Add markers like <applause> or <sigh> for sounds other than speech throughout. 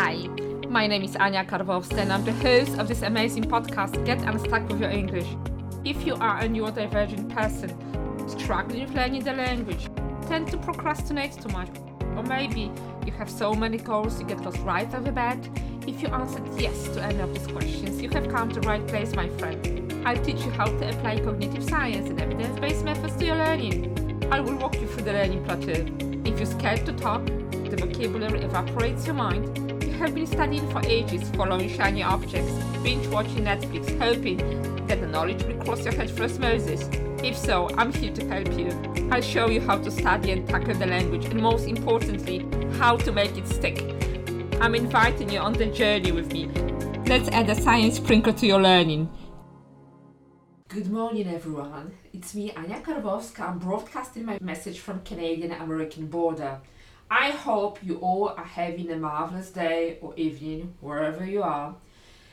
Hi, my name is Anya Karwowska and I'm the host of this amazing podcast, Get Unstuck with Your English. If you are a neurodivergent person struggling with learning the language, tend to procrastinate too much, or maybe you have so many goals you get lost right off the bat, if you answered yes to any of these questions, you have come to the right place, my friend. I'll teach you how to apply cognitive science and evidence based methods to your learning. I will walk you through the learning plateau. If you're scared to talk, the vocabulary evaporates your mind. Have been studying for ages, following shiny objects, binge watching Netflix, hoping that the knowledge will cross your head for osmosis. If so, I'm here to help you. I'll show you how to study and tackle the language, and most importantly, how to make it stick. I'm inviting you on the journey with me. Let's add a science sprinkle to your learning. Good morning, everyone. It's me, Anya Karwowska. I'm broadcasting my message from Canadian American border. I hope you all are having a marvelous day or evening wherever you are.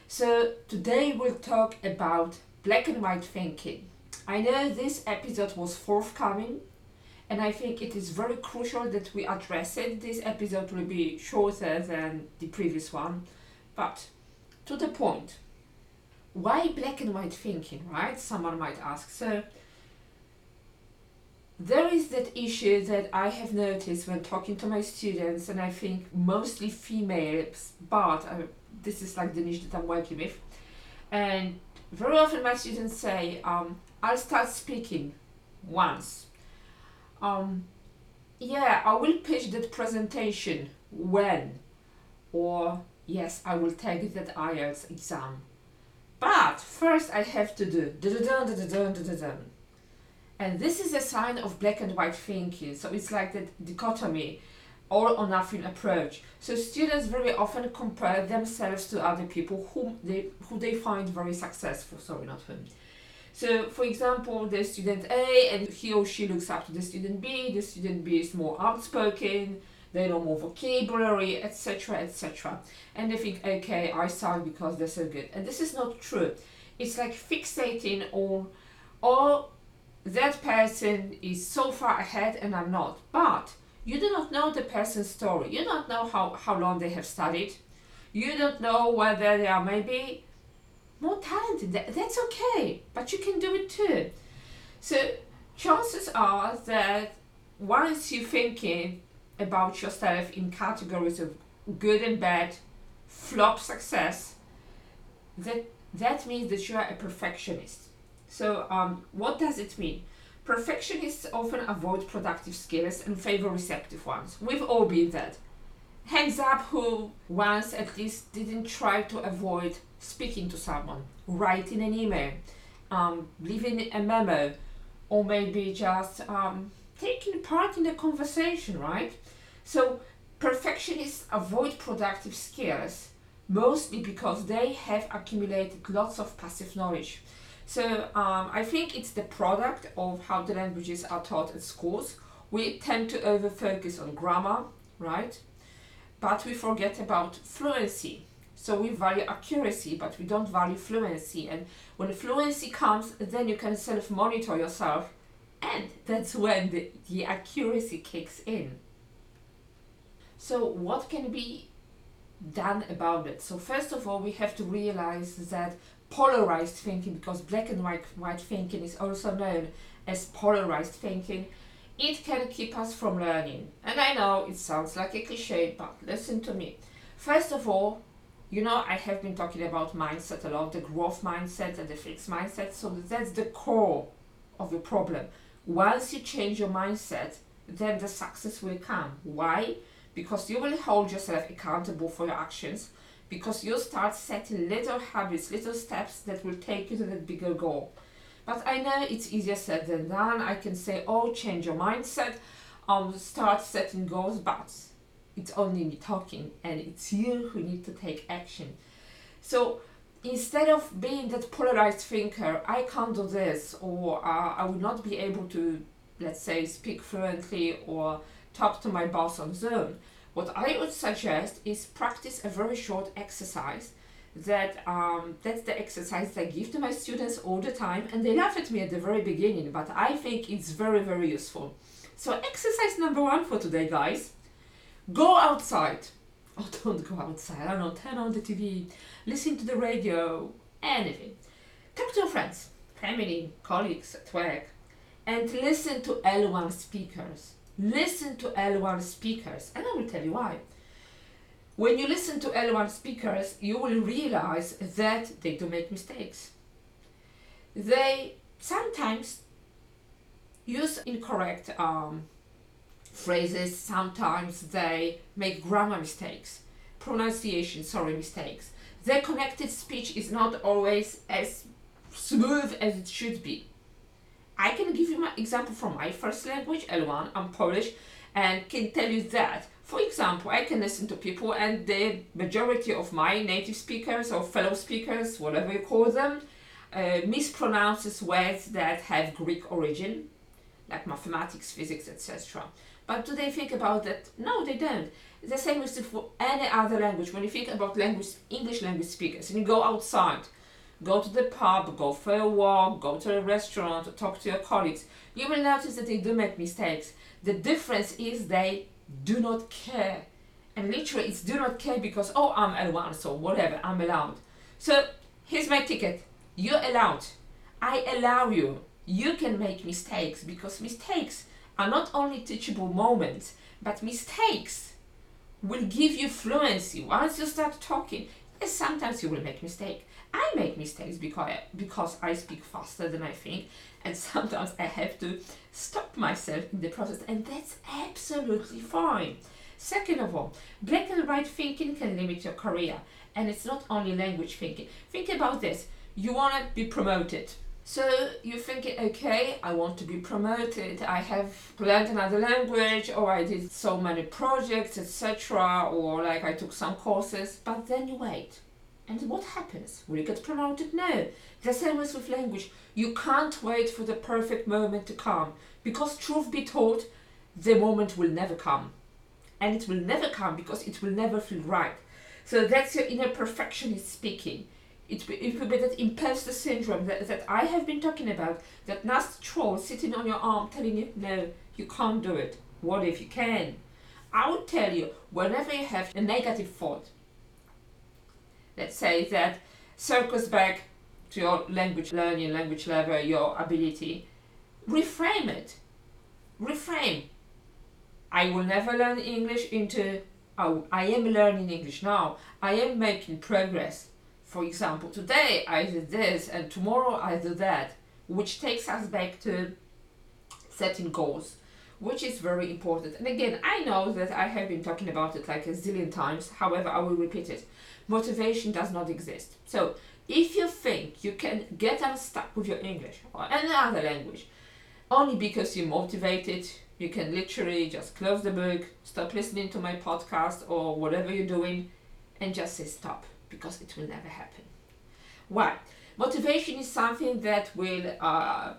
So, today we'll talk about black and white thinking. I know this episode was forthcoming, and I think it is very crucial that we address it. This episode will be shorter than the previous one, but to the point. Why black and white thinking, right? Someone might ask. So, there is that issue that I have noticed when talking to my students, and I think mostly females, but uh, this is like the niche that I'm working with. And very often my students say, um, I'll start speaking once. Um, yeah, I will pitch that presentation when, or yes, I will take that IELTS exam. But first I have to do da da da And this is a sign of black and white thinking. So it's like the dichotomy, all or nothing approach. So students very often compare themselves to other people whom they who they find very successful. Sorry, not whom. So, for example, the student A and he or she looks up to the student B. The student B is more outspoken. They know more vocabulary, etc., etc. And they think, okay, I suck because they're so good. And this is not true. It's like fixating on, oh, that person is so far ahead and I'm not. But you do not know the person's story. You don't know how, how long they have studied. You don't know whether they are maybe more talented. That, that's okay, but you can do it too. So chances are that once you're thinking about yourself in categories of good and bad, flop success, that that means that you are a perfectionist. So um, what does it mean? Perfectionists often avoid productive skills and favor receptive ones. We've all been that. Hands up who once at least didn't try to avoid speaking to someone, writing an email, um, leaving a memo, or maybe just um, taking part in the conversation, right? So perfectionists avoid productive skills mostly because they have accumulated lots of passive knowledge. So um, I think it's the product of how the languages are taught at schools. We tend to over focus on grammar, right? But we forget about fluency. So we value accuracy, but we don't value fluency. And when fluency comes, then you can self monitor yourself, and that's when the, the accuracy kicks in. So, what can be done about it? So, first of all, we have to realize that polarized thinking, because black and white, white thinking is also known as polarized thinking, it can keep us from learning. And I know it sounds like a cliche, but listen to me. First of all, you know, I have been talking about mindset a lot, the growth mindset and the fixed mindset. So that's the core of the problem. Once you change your mindset, then the success will come. Why? Because you will hold yourself accountable for your actions because you start setting little habits, little steps that will take you to that bigger goal. But I know it's easier said than done. I can say, oh, change your mindset, um, start setting goals, but it's only me talking, and it's you who need to take action. So instead of being that polarized thinker, I can't do this, or uh, I will not be able to, let's say, speak fluently or talk to my boss on Zoom what I would suggest is practice a very short exercise that um, that's the exercise I give to my students all the time and they laugh at me at the very beginning but I think it's very very useful. So exercise number one for today guys, go outside. <laughs> or don't go outside. I don't know, turn on the TV, listen to the radio, anything. Talk to your friends, family, colleagues at work, and listen to L1 speakers. Listen to L1 speakers, and I will tell you why. When you listen to L1 speakers, you will realize that they do make mistakes. They sometimes use incorrect um, phrases, sometimes they make grammar mistakes, pronunciation, sorry, mistakes. Their connected speech is not always as smooth as it should be. I can give you my example from my first language, L1, I'm Polish, and can tell you that. For example, I can listen to people and the majority of my native speakers or fellow speakers, whatever you call them, uh, mispronounces words that have Greek origin, like mathematics, physics, etc. But do they think about that? No, they don't. The same is for any other language. When you think about language, English language speakers, and you go outside, go to the pub, go for a walk, go to a restaurant, talk to your colleagues, you will notice that they do make mistakes. The difference is they do not care. And literally, it's do not care because, oh, I'm L1, so whatever, I'm allowed. So here's my ticket. You're allowed. I allow you. You can make mistakes because mistakes are not only teachable moments, but mistakes will give you fluency once you start talking. Yes, sometimes you will make mistake. I make mistakes because I, because I speak faster than I think, and <laughs> sometimes I have to stop myself in the process, and that's absolutely fine. Second of all, black and white thinking can limit your career, and it's not only language thinking. Think about this: you want to be promoted so you're thinking, okay, I want to be promoted. I have learned another language, or I did so many projects, etc., or like I took some courses. But then you wait, and what happens? Will you get promoted? No. The same is with language. You can't wait for the perfect moment to come because, truth be told, the moment will never come, and it will never come because it will never feel right. So that's your inner perfectionist speaking it, it will be that imposter syndrome that, that I have been talking about, that nasty troll sitting on your arm telling you, no, you can't do it. What if you can? I would tell you, whenever you have a negative thought, let's say that circles back to your language learning, language level, your ability, reframe it. Reframe. I will never learn English into, oh, I am learning English now. I am making progress for example, today I did this and tomorrow I do that, which takes us back to setting goals, which is very important. And again, I know that I have been talking about it like a zillion times, however, I will repeat it. Motivation does not exist. So, if you think you can get unstuck with your English or any other language only because you're motivated, you can literally just close the book, stop listening to my podcast or whatever you're doing, and just say stop because it will never happen. Why? Motivation is something that will uh,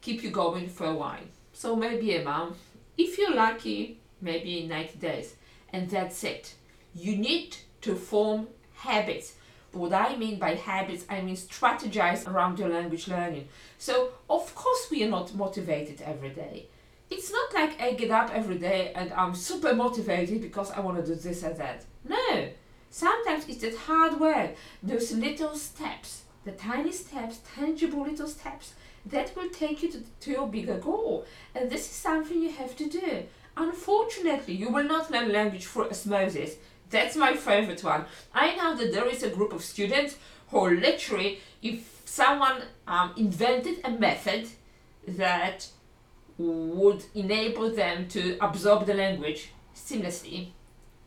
keep you going for a while. So maybe a month. If you're lucky, maybe 90 days. And that's it. You need to form habits. What I mean by habits, I mean strategize around your language learning. So, of course, we are not motivated every day. It's not like I get up every day and I'm super motivated because I want to do this and that. No, Sometimes it's that hard work, those little steps, the tiny steps, tangible little steps that will take you to, to your bigger goal. And this is something you have to do. Unfortunately, you will not learn language through osmosis. That's my favorite one. I know that there is a group of students who literally, if someone um, invented a method that would enable them to absorb the language seamlessly,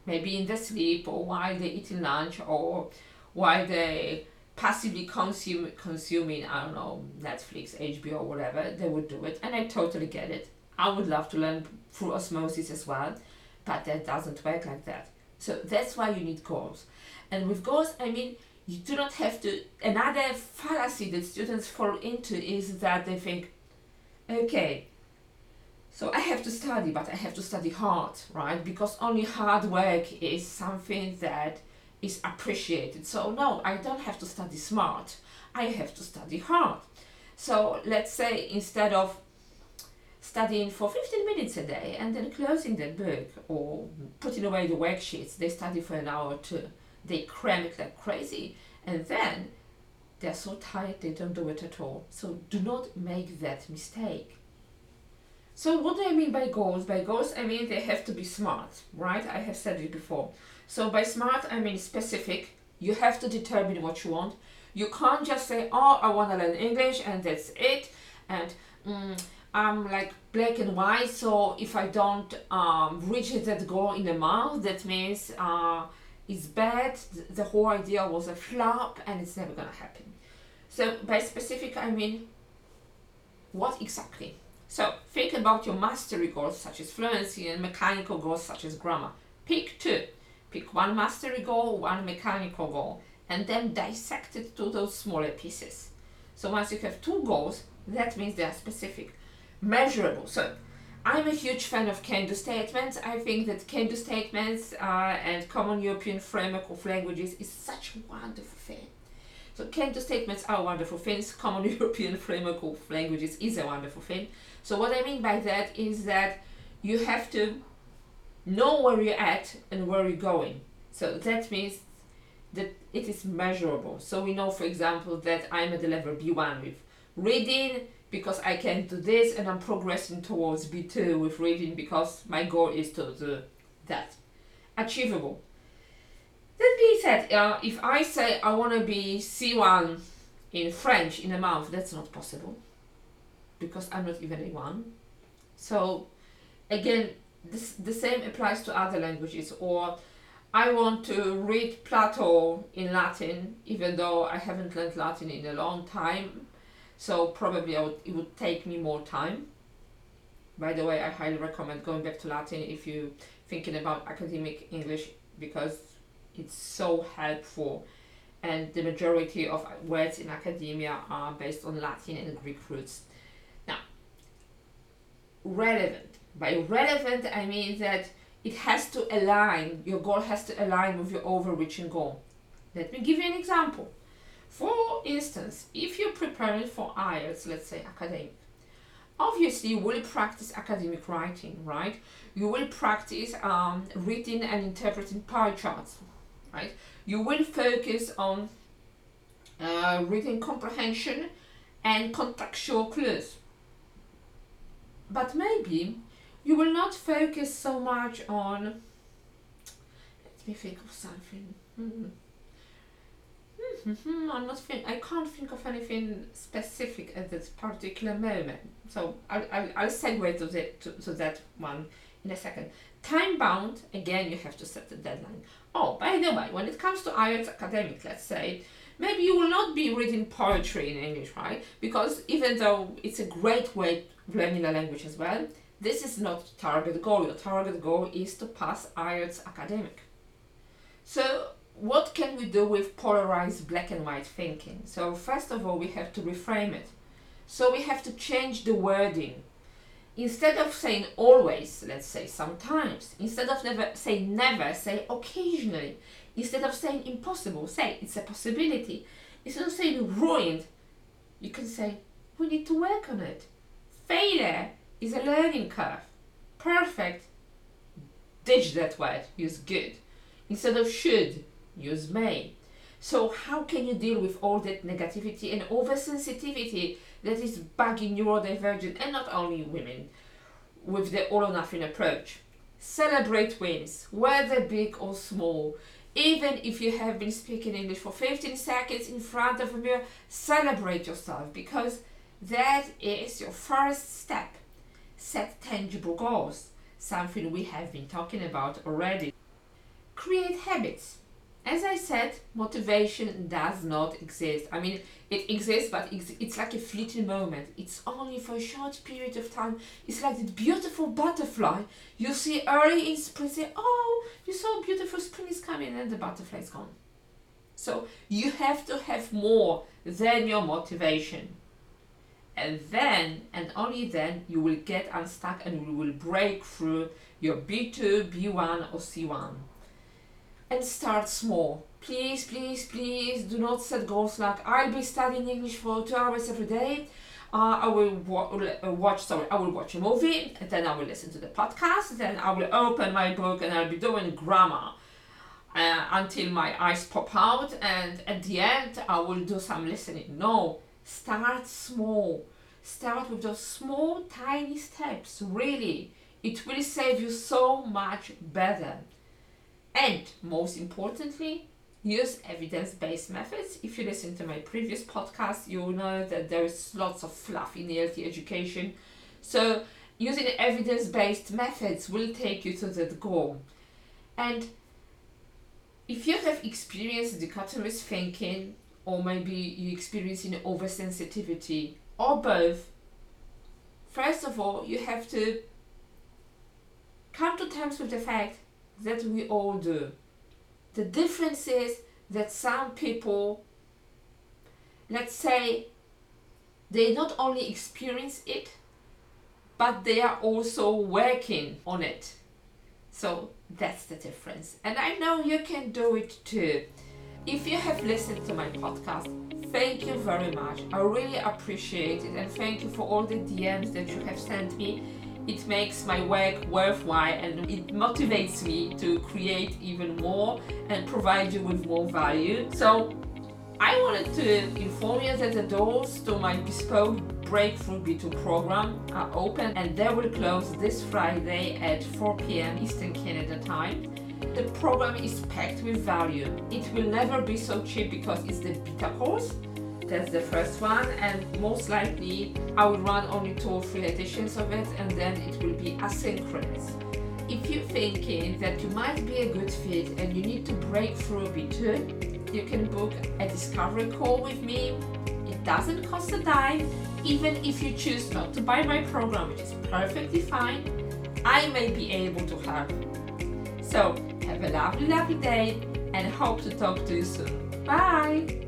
maybe in the sleep or while they're eating lunch or while they passively consume consuming I don't know Netflix, HBO, whatever, they would do it, and I totally get it. I would love to learn through osmosis as well, but that doesn't work like that. So that's why you need goals, and with goals, I mean you do not have to. Another fallacy that students fall into is that they think, okay, so I have to study, but I have to study hard, right? Because only hard work is something that is appreciated. So no, I don't have to study smart. I have to study hard. So let's say instead of studying for 15 minutes a day and then closing that book or putting away the worksheets. They study for an hour or two. They cram it like crazy and then they're so tired they don't do it at all. So do not make that mistake. So what do I mean by goals? By goals I mean they have to be smart, right? I have said it before. So by smart I mean specific. You have to determine what you want. You can't just say, "Oh, I want to learn English and that's it," and mm, I'm like black and white. So if I don't um, reach that goal in a month, that means uh, it's bad. The whole idea was a flop, and it's never gonna happen. So by specific, I mean what exactly. So think about your mastery goals such as fluency and mechanical goals such as grammar. Pick two. Pick one mastery goal, one mechanical goal, and then dissect it to those smaller pieces. So once you have two goals, that means they are specific, measurable. So I'm a huge fan of can-do statements. I think that can-do statements uh, and common European framework of languages is such a wonderful thing. So can-do statements are wonderful things. Common <laughs> European framework of languages is a wonderful thing. So what I mean by that is that you have to know where you're at and where you're going. So that means that it is measurable. So we know, for example, that I'm at the level B1 with reading because I can do this and I'm progressing towards B2 with reading because my goal is to do that. Achievable. That being said, uh, if I say I want to be C1 in French in a month, that's not possible because I'm not even A1. So, again, this, the same applies to other languages. Or I want to read Plato in Latin, even though I haven't learned Latin in a long time. So probably would, it would take me more time. By the way, I highly recommend going back to Latin if you're thinking about academic English because it's so helpful and the majority of words in academia are based on Latin and Greek roots relevant. By relevant, I mean that it has to align, your goal has to align with your overreaching goal. Let me give you an example. For instance, if you're preparing for IELTS, let's say academic, obviously you will practice academic writing, right? You will practice um, reading and interpreting pie charts, right? You will focus on uh, reading comprehension and contextual clues but maybe you will not focus so much on let me think of something hmm. Hmm, I'm not think I can't think of anything specific at this particular moment. So I'll, I'll, I'll segue to, the, to, to that one in a second. Time bound, again, you have to set the deadline. Oh, by the way, when it comes to IELTS academic, let's say, maybe you will not be reading poetry in English, right? Because even though it's a great way of learning a language as well, this is not target goal. Your target goal is to pass IELTS academic. So what can we do with polarized black and white thinking? So first of all, we have to reframe it. So we have to change the wording. Instead of saying always, let's say sometimes. Instead of never say never, say occasionally. Instead of saying impossible, say it's a possibility. Instead of saying ruined, you can say we need to work on it. Failure is a learning curve. Perfect, ditch that word, use good. Instead of should, use may. So how can you deal with all that negativity and oversensitivity that is bugging neurodivergent and not only women with the all or nothing approach? Celebrate wins, whether big or small. Even if you have been speaking English for 15 seconds in front of a mirror, celebrate yourself because that is your first step. Set tangible goals, something we have been talking about already. Create habits. As I said, motivation does not exist. I mean, it exists, but it's like a fleeting moment. It's only for a short period of time. It's like the beautiful butterfly you see early in spring. Say, oh, you saw is coming, and the butterfly is gone. So you have to have more than your motivation. And then, and only then, you will get unstuck and you will break through your B2, B1, or C1 and start small. Please, please, please do not set goals like I'll be studying English for two hours every day. uh, I will wa- uh, watch. Sorry, I will watch a movie, and then I will listen to the podcast. Then I will open my book, and I'll be doing grammar uh, until my eyes pop out. And at the end, I will do some listening. No, start small. Start with those small, tiny steps. Really, it will save you so much better. And most importantly, use evidence-based methods. If you listen to my previous podcast, you'll know that there's lots of fluff in ELT education. So using evidence-based methods will take you to that goal. And if you have experienced dichotomous thinking, or maybe you're experiencing oversensitivity, or both, first of all, you have to come to terms with the fact that we all do. The difference is that some people, let's say, they not only experience it, but they are also working on it. So that's the difference. And I know you can do it too. If you have listened to my podcast, thank you very much. I really appreciate it and thank you for all the DMs that you have sent me it makes my work worthwhile and it motivates me to create even more and provide you with more value. So I wanted to inform you that the doors to my bespoke Breakthrough B2 program are open and they will close this Friday at 4 p.m. Eastern Canada time. The program is packed with value. It will never be so cheap because it's the beta course that's the first one, and most likely I will run only two or three editions of it, and then it will be asynchronous. If you're thinking that you might be a good fit and you need to break through B2, you can book a discovery call with me. It doesn't cost a dime, even if you choose not to buy my program, which is perfectly fine. I may be able to help. So, have a lovely, lovely day and hope to talk to you soon. Bye!